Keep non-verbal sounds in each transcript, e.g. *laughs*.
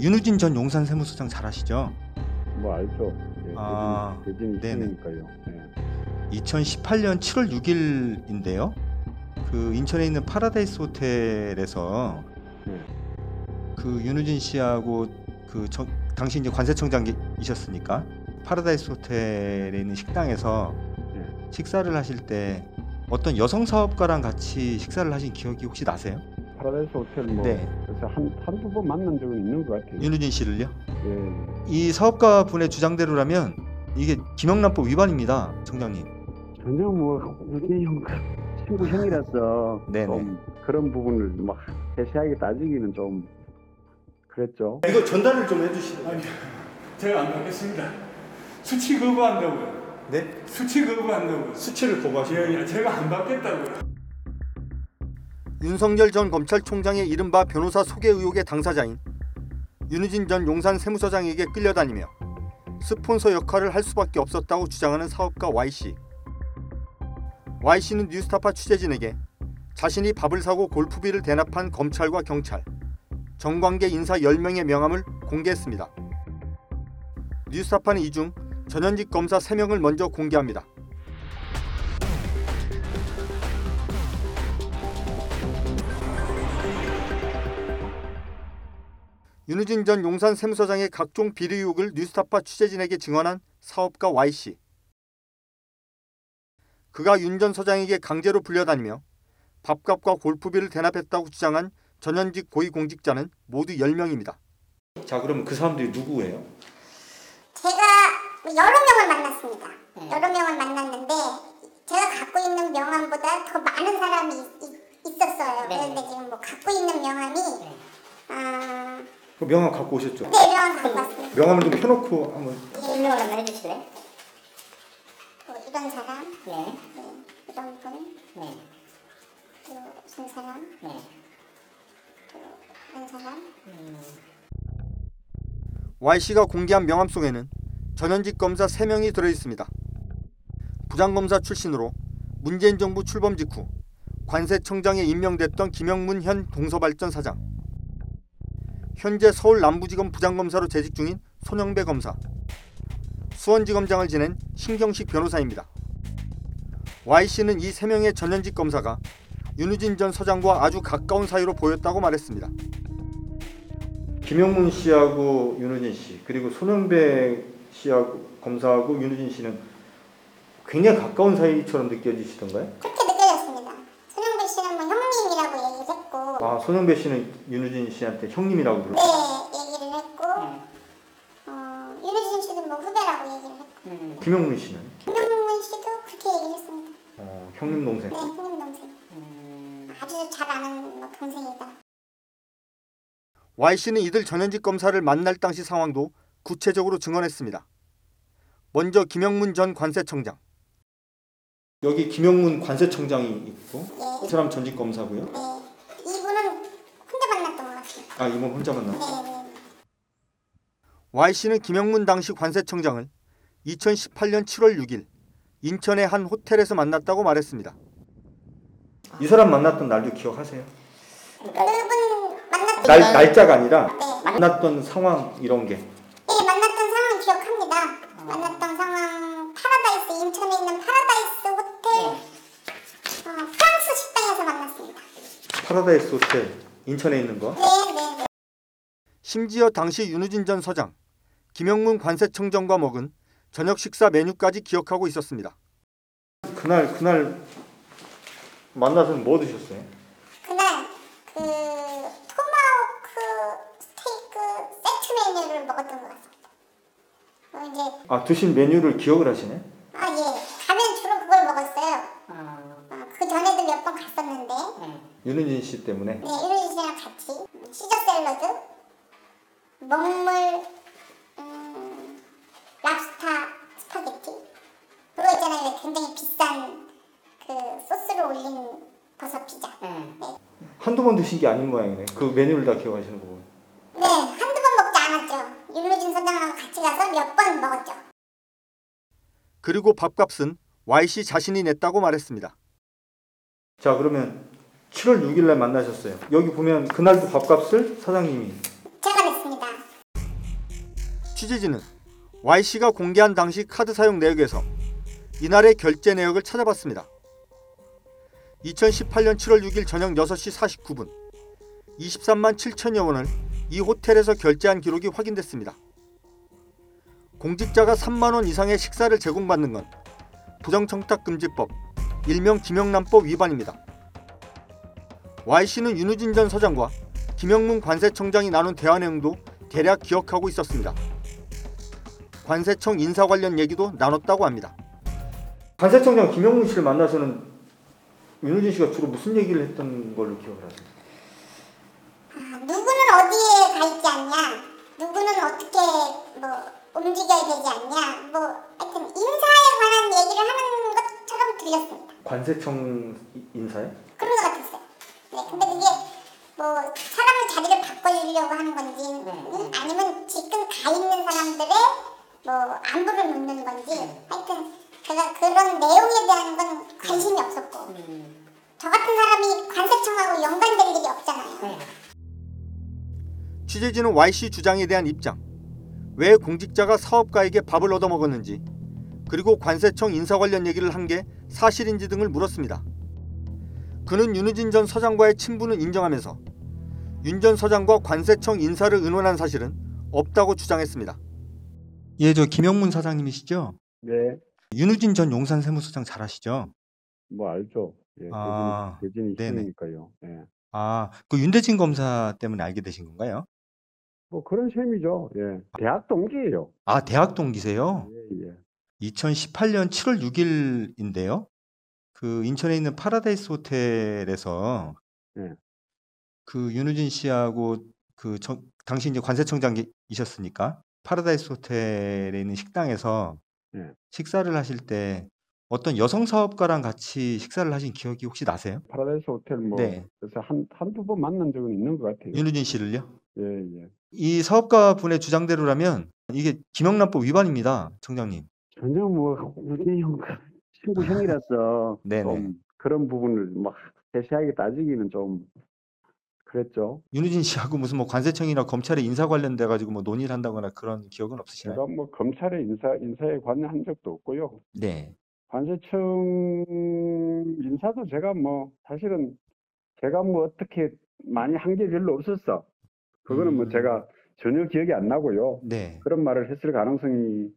윤우진 전 용산 세무서장 잘 아시죠? 뭐 알죠. 예, 아, 대진, 네네. 대진이니까요. 예. 2018년 7월 6일인데요. 그 인천에 있는 파라다이스 호텔에서 네. 그 윤우진 씨하고 그 저, 당시 이제 관세청장이셨으니까 파라다이스 호텔에 있는 식당에서 네. 식사를 하실 때 어떤 여성 사업가랑 같이 식사를 하신 기억이 혹시 나세요? 파라다이스 호텔 뭐 네. 그래서 한 한두 번 만난 적은 있는 것 같아요. 윤우진 씨를요? 예. 이 사업가 분의 주장대로라면 이게 김영란법 위반입니다, 청장님. 전혀 뭐 우리 형 친구 형이라서 *laughs* 네네. 좀 그런 부분을 막 세세하게 따지기는 좀 그랬죠. 이거 전달을 좀 해주시면. 아니, 제가 안 받겠습니다. 수취 거부한다고요. 네? 수취 거부한다고요. 수취를 거부하시는. 예, 예, 제가 안 받겠다고요. 윤석열 전 검찰총장의 이른바 변호사 소개 의혹의 당사자인 윤우진 전 용산 세무서장에게 끌려다니며 스폰서 역할을 할 수밖에 없었다고 주장하는 사업가 Y씨. Y씨는 뉴스타파 취재진에게 자신이 밥을 사고 골프비를 대납한 검찰과 경찰, 정관계 인사 10명의 명함을 공개했습니다. 뉴스타파는 이 중 전현직 검사 3명을 먼저 공개합니다. 윤우진 전 용산 세무서장의 각종 비리 의혹을 뉴스타파 취재진에게 증언한 사업가 Y씨. 그가 윤 전 서장에게 강제로 불려다니며 밥값과 골프비를 대납했다고 주장한 전현직 고위공직자는 모두 10명입니다. 자, 그럼 그 사람들이 누구예요? 제가 여러 명을 만났습니다. 여러 명을 만났는데 제가 갖고 있는 명함보다 더 많은 사람이 있, 있었어요. 그런데 지금 뭐 갖고 있는 명함이 아, 그 명함 갖고 오셨죠? 네 명함 갖고 왔습니다. 명함을 좀 펴놓고 한번 설명을 한번 해주실래요? 뭐 이런 사람, 네, 네, 이런 분, 네, 또 무슨 사람, 네. 또 이런 사람. Y씨가 공개한 명함 속에는 전현직 검사 3명이 들어 있습니다. 부장검사 출신으로 문재인 정부 출범 직후 관세청장에 임명됐던 김영문 현 동서발전 사장, 현재 서울 남부지검 부장검사로 재직 중인 손영배 검사, 수원지검장을 지낸 신경식 변호사입니다. Y씨는 이 3명의 전현직 검사가 윤우진 전 서장과 아주 가까운 사이로 보였다고 말했습니다. 김영문 씨하고 윤우진 씨 그리고 손영배 씨하고 검사하고 윤우진 씨는 굉장히 가까운 사이처럼 느껴지시던가요? 그렇게 느껴졌습니다. 손영배 씨는 뭐 형님이라고 얘기를 했고, 아 손영배 씨는 윤우진 씨한테 형님이라고 네 불렀어요. 얘기를 했고, 어, 윤혜진 씨도 뭐 후배라고 얘기를 했고, 음, 김영문 씨는 김영문 씨도 그렇게 얘기를 했습니다. 어, 형님 동생. 네, 형님 동생. 음, 아주 잘 아는 뭐 동생이다. Y 씨는 이들 전현직 검사를 만날 당시 상황도 구체적으로 증언했습니다. 먼저 김영문 전 관세청장. 여기 김영문 관세청장이 있고 네. 이 사람 전직 검사고요. 네. 이분은 혼자 만났던 것 같 아 이번 혼자 만났어. 네, 네. Y 씨는 김영문 당시 관세청장을 2018년 7월 6일 인천의 한 호텔에서 만났다고 말했습니다. 이 사람 만났던 날도 기억하세요? 만났던 날 날짜가 아니라 네. 만났던 상황 이런 게. 네, 만났던 상황 기억합니다. 만났던 상황 파라다이스 인천에 있는 파라다이스 호텔 어, 프랑스 식당에서 만났습니다. 파라다이스 호텔 인천에 있는 거. 네, 네, 네. 심지어 당시 윤우진 전 서장, 김영문 관세청장과 먹은 저녁 식사 메뉴까지 기억하고 있었습니다. 그날 그날 만나서 뭐 드셨어요? 그날 그 토마호크 스테이크 세트 메뉴를 먹었던 것 같습니다. 어, 이제 아 드신 메뉴를 기억을 하시네. 아 예, 가면 주로 그걸 먹었어요. 어, 어, 그 전에도 몇 번 갔었는데 네. 윤우진 씨 때문에. 네, 드신 게 아닌 모양이네. 그 메뉴를 다 기억하시는 거고. 네, 한두 번 먹지 않았죠. 윤루진 선장하고 같이 가서 몇 번 먹었죠. 그리고 밥값은 Y씨 자신이 냈다고 말했습니다. 자 그러면 7월 6일 날 만나셨어요. 여기 보면 그날도 밥값을 사장님이 제가 냈습니다. 취재진은 Y씨가 공개한 당시 카드 사용 내역에서 이날의 결제 내역을 찾아봤습니다. 2018년 7월 6일 저녁 6시 49분 23만 7천여 원을 이 호텔에서 결제한 기록이 확인됐습니다. 공직자가 3만 원 이상의 식사를 제공받는 건 부정청탁금지법 일명 김영란법 위반입니다. Y씨는 윤우진 전 서장과 김영문 관세청장이 나눈 대화 내용도 대략 기억하고 있었습니다. 관세청 인사 관련 얘기도 나눴다고 합니다. 관세청장 김영문 씨를 만나서는 윤우진 씨가 주로 무슨 얘기를 했던 걸로 기억을 하세요? 아, 누구는 어디에 가 있지 않냐, 누구는 어떻게 뭐 움직여야 되지 않냐, 뭐 하여튼 인사에 관한 얘기를 하는 것처럼 들렸습니다. 관세청 인사에? 그런 것 같았어요. 네, 근데 그게 뭐 사람의 자리를 바꿔주려고 하는 건지 음, 아니면 지금 가 있는 사람들의 뭐 안부를 묻는 건지 하여튼 제가 그런 내용에 대한 건 관심이 없었고 저 같은 사람이 관세청하고. 네. 취재진은 Y씨 주장에 대한 입장, 왜 공직자가 사업가에게 밥을 얻어먹었는지, 그리고 관세청 인사 관련 얘기를 한 게 사실인지 등을 물었습니다. 그는 윤우진 전 서장과의 친분을 인정하면서 윤 전 서장과 관세청 인사를 의논한 사실은 없다고 주장했습니다. 예, 저 김영문 청장님이시죠? 네, 윤우진 전 용산 세무서장 잘 아시죠? 뭐 알죠. 예, 아, 대진이 네네. 신이니까요. 예. 아, 그 윤대진 검사 때문에 알게 되신 건가요? 뭐 그런 셈이죠. 예. 대학 동기예요. 아, 대학 동기세요? 예, 예. 2018년 7월 6일인데요. 그 인천에 있는 파라다이스 호텔에서 네. 그 윤우진 씨하고 그 저- 당시 이제 관세청장이셨으니까 파라다이스 호텔에 있는 식당에서 네. 식사를 하실 때 어떤 여성 사업가랑 같이 식사를 하신 기억이 혹시 나세요? 파라다이스 호텔 뭐 네. 그래서 한 한두 번 만난 적은 있는 것 같아요. 윤우진 씨를요? 예, 예. 이 사업가 분의 주장대로라면 이게 김영란법 위반입니다, 청장님. 전혀 뭐 우리 형 친구 형이라서 *laughs* 네네. 좀 그런 부분을 막 세세하게 따지기는 좀 그랬죠. 윤우진 씨하고 무슨 뭐 관세청이나 검찰의 인사 관련돼 가지고 뭐 논의를 한다거나 그런 기억은 없으시나요? 제가 뭐 검찰의 인사 인사에 관여한 적도 없고요. 네. 관세청 인사도 제가 뭐 사실은 제가 뭐 어떻게 많이 한 게 별로 없었어. 그거는 뭐 음. 제가 전혀 기억이 안 나고요. 네. 그런 말을 했을 가능성이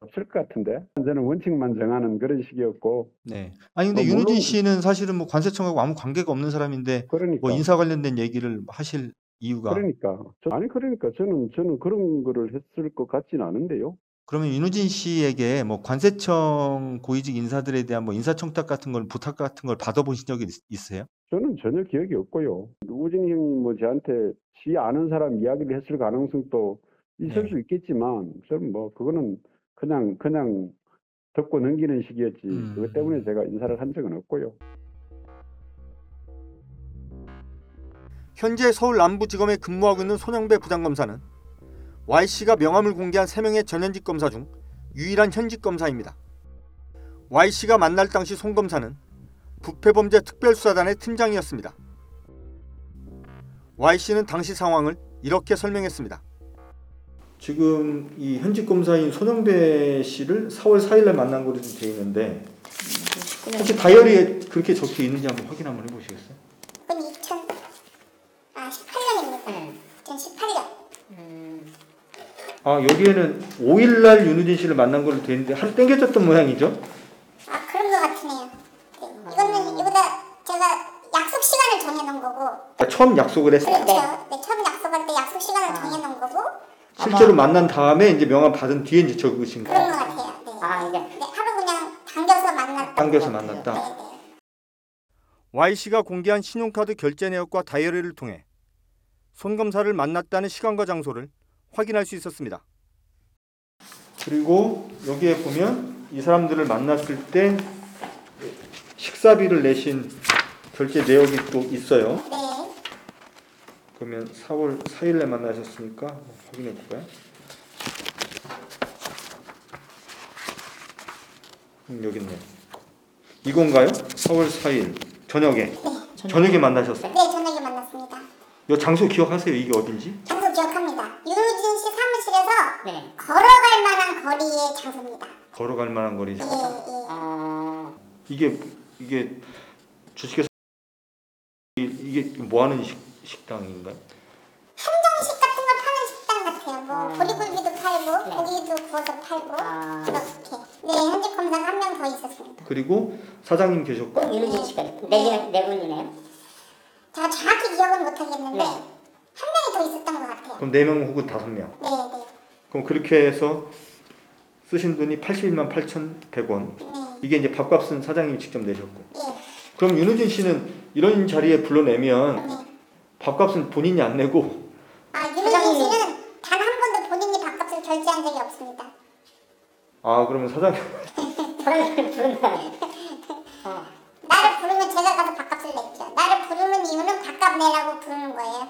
없을 것 같은데 저는 원칙만 정하는 그런 식이었고 네. 아니 근데 어, 윤우진 물론- 씨는 사실은 뭐 관세청하고 아무 관계가 없는 사람인데 그러니까 뭐 인사 관련된 얘기를 하실 이유가 그러니까 저- 아니 그러니까 저는 저는 그런 거를 했을 것 같지는 않은데요. 그러면 윤우진 씨에게 뭐 관세청 고위직 인사들에 대한 뭐 인사청탁 같은 걸 부탁 같은 걸 받아보신 적이 있- 있으세요? 저는 전혀 기억이 없고요. 우진 형이 뭐 저한테 지 아는 사람 이야기를 했을 가능성도 있을 네. 수 있겠지만 저는 뭐 그거는 그냥 그냥 듣고 넘기는 식이었지. 음. 그것 때문에 제가 인사를 한 적은 없고요. 현재 서울 남부지검에 근무하고 있는 손영배 부장검사는 Y 씨가 명함을 공개한 3명의 전현직 검사 중 유일한 현직 검사입니다. Y 씨가 만날 당시 손 검사는 부패범죄 특별수사단의 팀장이었습니다. Y 씨는 당시 상황을 이렇게 설명했습니다. 지금 이 현직 검사인 손영배 씨를 4월 4일에 만난 걸로 좀 되어 있는데 혹시 다이어리에 그렇게 적혀 있는지 한번 확인 한번 해보시겠어요? 그건 2018년입니다. 네. 2018년. 음, 아 여기에는 5일날 윤우진 씨를 만난 걸로 되어 있는데 하루 땡겨졌던 모양이죠? 아 그런 것 같으네요. 네, 이거는 이보다 제가 약속 시간을 정해놓은 거고 아, 처음 약속을 했어요. 그렇죠. 네, 처음 약속할 때 약속 시간을 정해놓은 거고 실제로 만난 다음에 이제 명함 받은 뒤에 이제 적으신 그런 거예요. 것 같아요. 네. 아, 이게 네, 하루 그냥 당겨서 만났다. 당겨서 만났다. 네, 네. Y 씨가 공개한 신용카드 결제 내역과 다이어리를 통해 손 검사를 만났다는 시간과 장소를 확인할 수 있었습니다. 그리고 여기에 보면 이 사람들을 만났을 때 식사비를 내신 결제 내역이 또 있어요. 네. 그러면 4월 4일에 만나셨으니까 확인해 볼까요? 음, 여기 있네. 이건가요? 4월 4일 저녁에 저녁에 만나셨어요. 네, 저녁에 만났습니다. 이 장소 기억하세요? 이게 어딘지? 장소 기억합니다. 윤우진 씨 사무실에서 네. 걸어갈 만한 거리의 장소입니다. 걸어갈 만한 거리. 예, 예. 아, 이게 이게 주식회사 이- 이게 뭐 하는 식, 식당인가요? 한정식 같은 걸 파는 식당 같아요. 뭐 아. 보리굴비도 팔고 네. 고기도 구워서 팔고 아. 그렇게. 네, 현직 검사가 한 명 더 있었습니다. 그리고 사장님 계셨고 윤우진 씨가 네, 네 분이네요. 제가 정확히 기억은 못하겠는데 네. 한 명이 더 있었던 것 같아요. 그럼 네 명 혹은 다섯 명. 네, 네. 그럼 그렇게 해서 쓰신 돈이 81만 8,100원. 네. 이게 이제 밥값은 사장님이 직접 내셨고. 예. 그럼 윤우진 씨는 이런 자리에 불러내면 네. 밥값은 본인이 안 내고 아, 윤호진 사장님이- 씨는 단 한 번도 본인이 밥값을 결제한 적이 없습니다. 아 그러면 사장님. *laughs* 어. 나를 부르면 제가 가서 밥값을 냈죠. 나를 부르는 이유는 밥값 내라고 부르는 거예요.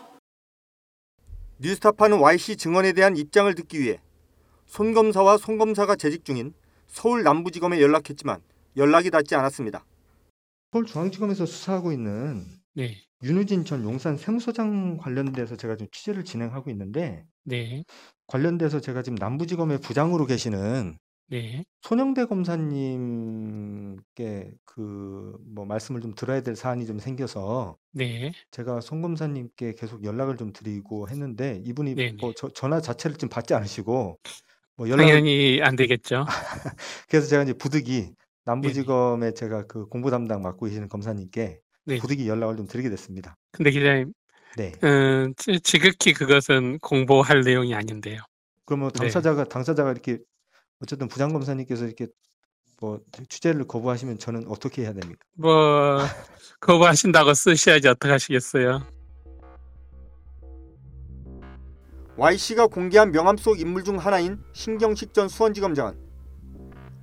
뉴스타파는 Y씨 증언에 대한 입장을 듣기 위해 손 검사와 손 검사가 재직 중인 서울 남부지검에 연락했지만 연락이 닿지 않았습니다. 서울중앙지검에서 수사하고 있는 네, 윤우진 전 용산 세무서장 관련돼서 제가 지금 취재를 진행하고 있는데 네, 관련돼서 제가 지금 남부지검의 부장으로 계시는 네, 손영대 검사님께 그 뭐 말씀을 좀 들어야 될 사안이 좀 생겨서 네, 제가 손 검사님께 계속 연락을 좀 드리고 했는데 이분이 네네. 뭐 저- 전화 자체를 좀 받지 않으시고 뭐 연락을 당연히 안 되겠죠. *laughs* 그래서 제가 이제 부득이 남부지검에 제가 그 공보 담당 맡고 계시는 검사님께 네. 부득이 연락을 좀 드리게 됐습니다. 근데 기자님, 네. 음, 지- 지극히 그것은 공보할 내용이 아닌데요. 그러면 네. 당사자가 당사자가 이렇게 어쨌든 부장 검사님께서 이렇게 뭐 취재를 거부하시면 저는 어떻게 해야 됩니까? 뭐 거부하신다고 쓰셔야지 어떡하시겠어요. Y 씨가 공개한 명함 속 인물 중 하나인 신경식 전 수원지검장은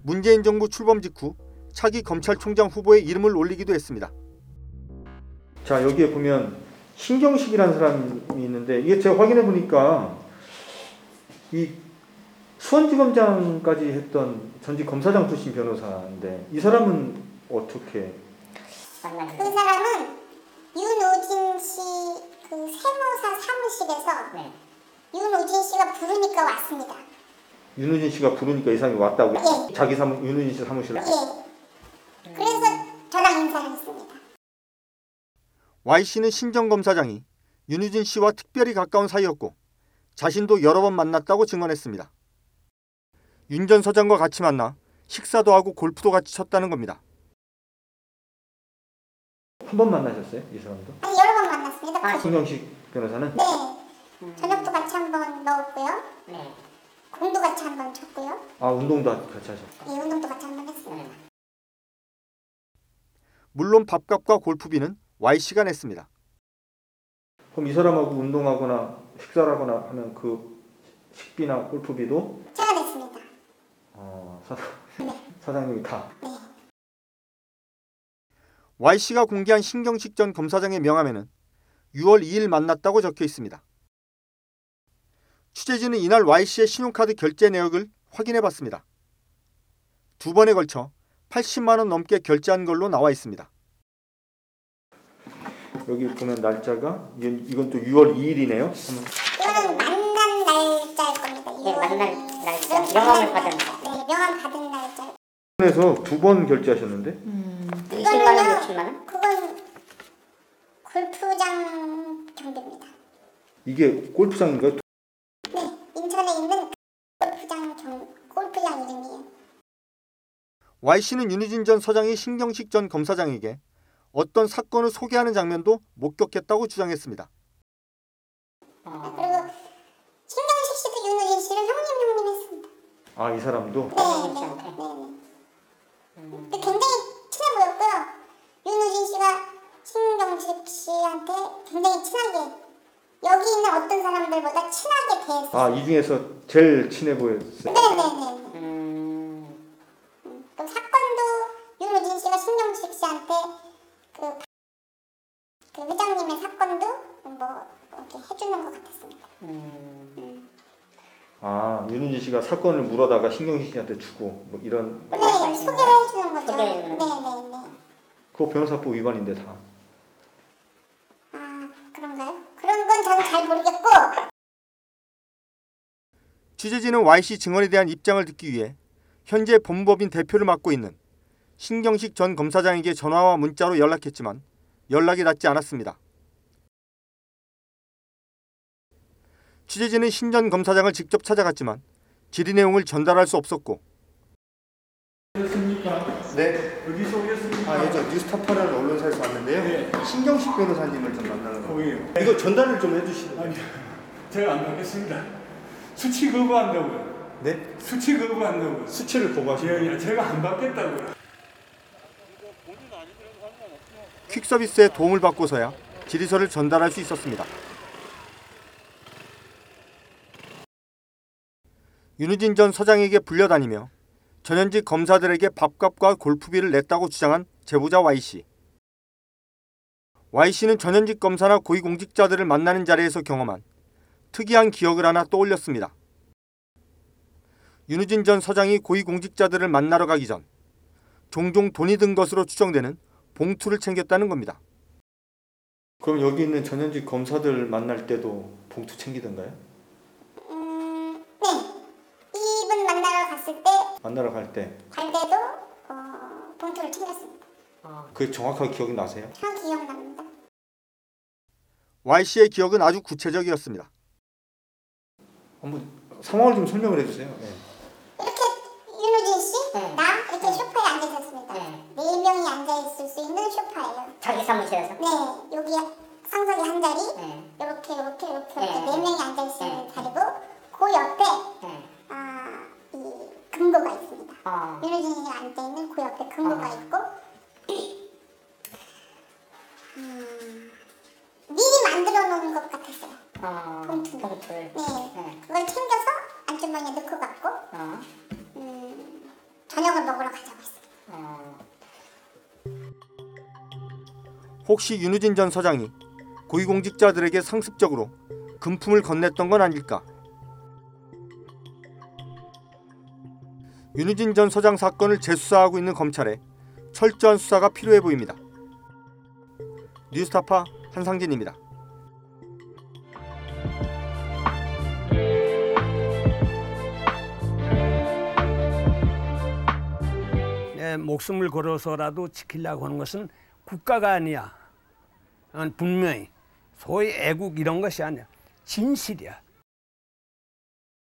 문재인 정부 출범 직후 차기 검찰총장 후보의 이름을 올리기도 했습니다. 자 여기에 보면 신경식이라는 사람이 있는데 이게 제가 확인해 보니까 이 수원지검장까지 했던 전직 검사장 출신 변호사인데 이 사람은 어떻게 그 만나요. 사람은 윤우진 씨 그 세무사 사무실에서 네. 윤우진 씨가 부르니까 왔습니다. 윤우진 씨가 부르니까 이 사람이 왔다고 예. 자기 사무 윤우진 씨 사무실에 예. 그래서 저랑 인사를 했습니다. Y 씨는 신정 검사장이 윤우진 씨와 특별히 가까운 사이였고 자신도 여러 번 만났다고 증언했습니다. 윤 전 서장과 같이 만나 식사도 하고 골프도 같이 쳤다는 겁니다. 한 번 만나셨어요, 이 사람도? 아니 여러 번 만났습니다. 아, 신경식 변호사는? 네. 음. 저녁도 같이 한번 넣었고요. 네. 공도 같이 한 번 쳤고요. 아 운동도 같이 하셨고. 예, 운동도 같이 한 번 했습니다. 네. 물론 밥값과 골프비는 Y 씨가 냈습니다. 그럼 이 사람하고 운동하거나 식사를 하거나 하는 그 식비나 골프비도 제가 냈습니다. 어, 사, 사장님이 다. 네. Y 씨가 공개한 신경식 전 검사장의 명함에는 6월 2일 만났다고 적혀 있습니다. 취재진은 이날 Y 씨의 신용카드 결제 내역을 확인해 봤습니다. 두 번에 걸쳐 80만 원 넘게 결제한 걸로 나와 있습니다. 여기 보면 날짜가 이건, 이건 또 6월 2일이네요. 이거는 만난 날짜일 겁니다. 네, 만날. 날짜. 네, 명함을 받은 네, 명함 받은 날짜. 에서 두 번 결제하셨는데 20만 원, 60만 원? 그건 골프장 경비입니다. 이게 골프장인가요? 네, 인천에 있는 골프장 경 골프장 이름이에요. Y 씨는 윤희진 전 서장이 신경식 전 검사장에게 어떤 사건을 소개하는 장면도 목격했다고 주장했습니다. 어. 그리고 신경식 씨도 윤우진 씨를 형님 형님 했습니다. 아 이 사람도 네, 네? 네, 네. 근데 굉장히 친해 보였고요. 윤우진 씨가 신경식 씨한테 굉장히 친하게 여기 있는 어떤 사람들보다 친하게 대했어요. 아 이 중에서 제일 친해 보였어요. 네 네 네. 아 윤은지 씨가 사건을 물어다가 신경식 씨한테 주고 뭐 이런 네, 소개를 해주는 거죠. 소개해주는 네네 네. 그거 변호사법 위반인데 다. 아 그런가요? 그런 건 저는 잘 모르겠고 취재진은 Y씨 증언에 대한 입장을 듣기 위해 현재 법무법인 대표를 맡고 있는 신경식 전 검사장에게 전화와 문자로 연락했지만 연락이 닿지 않았습니다. 취재진은 신 전 검사장을 직접 찾아갔지만 질의 내용을 전달할 수 없었고? 네, 어디서 오셨습니까? 아, 예, 저 뉴스타파라는 언론사에서 왔는데요. 네. 신경식 변호사님을 좀 만나는 거. 거기요. 이거 전달을 좀 해주시면. 아니, 제가 안 받겠습니다. 수치 거부한다고요. 네? 수치 거부한다고요. 수치를 거부하시면. 예, 예, 제가 안 받겠다고요. 퀵 서비스에 도움을 받고서야 질의서를 전달할 수 있었습니다. 윤우진 전 서장에게 불려다니며 전현직 검사들에게 밥값과 골프비를 냈다고 주장한 제보자 Y씨. Y씨는 전현직 검사나 고위공직자들을 만나는 자리에서 경험한 특이한 기억을 하나 떠올렸습니다. 윤우진 전 서장이 고위공직자들을 만나러 가기 전 종종 돈이 든 것으로 추정되는 봉투를 챙겼다는 겁니다. 그럼 여기 있는 전현직 검사들 만날 때도 봉투 챙기던가요? 만나러 갔을 때, 만나러 갈 때. 갈 때도 어, 봉투를 챙겼습니다. 어. 그게 정확하게 기억이 나세요? 형 기억납니다. Y씨의 기억은 아주 구체적이었습니다. 한번 상황을 좀 설명을 해주세요. 이렇게 윤우진 씨, 네. 나 이렇게 소파에 앉아 있었습니다. 네. 네 명이 앉아 있을 수 있는 소파예요. 자기 사무실에서? 네, 여기 상석이 한 자리, 네. 이렇게 이렇게 이렇게 네. 이렇게 네 명이 앉아 있는 네. 자리고 그 옆에 네. 아, 이 금고가 있습니다. 어. 윤우진 씨가 앉아 있는 그 옆에 금고가 아. 있고 음, 미리 만들어 놓은 것 같았어요. 어. 봉투. 봉투를. 네, 네. 그걸 챙겨서 안주머니에 넣고 갔고 어. 음, 저녁을 먹으러 가자고 했어요. 어. 혹시 윤우진 전 서장이 고위공직자들에게 상습적으로 금품을 건넸던 건 아닐까? 윤우진 전 서장 사건을 재수사하고 있는 검찰에 철저한 수사가 필요해 보입니다. 뉴스타파 한상진입니다. 내 목숨을 걸어서라도 지키려고 하는 것은 국가가 아니야. 어, 분명히 소위 애국 이런 것이 아니야. 진실이야.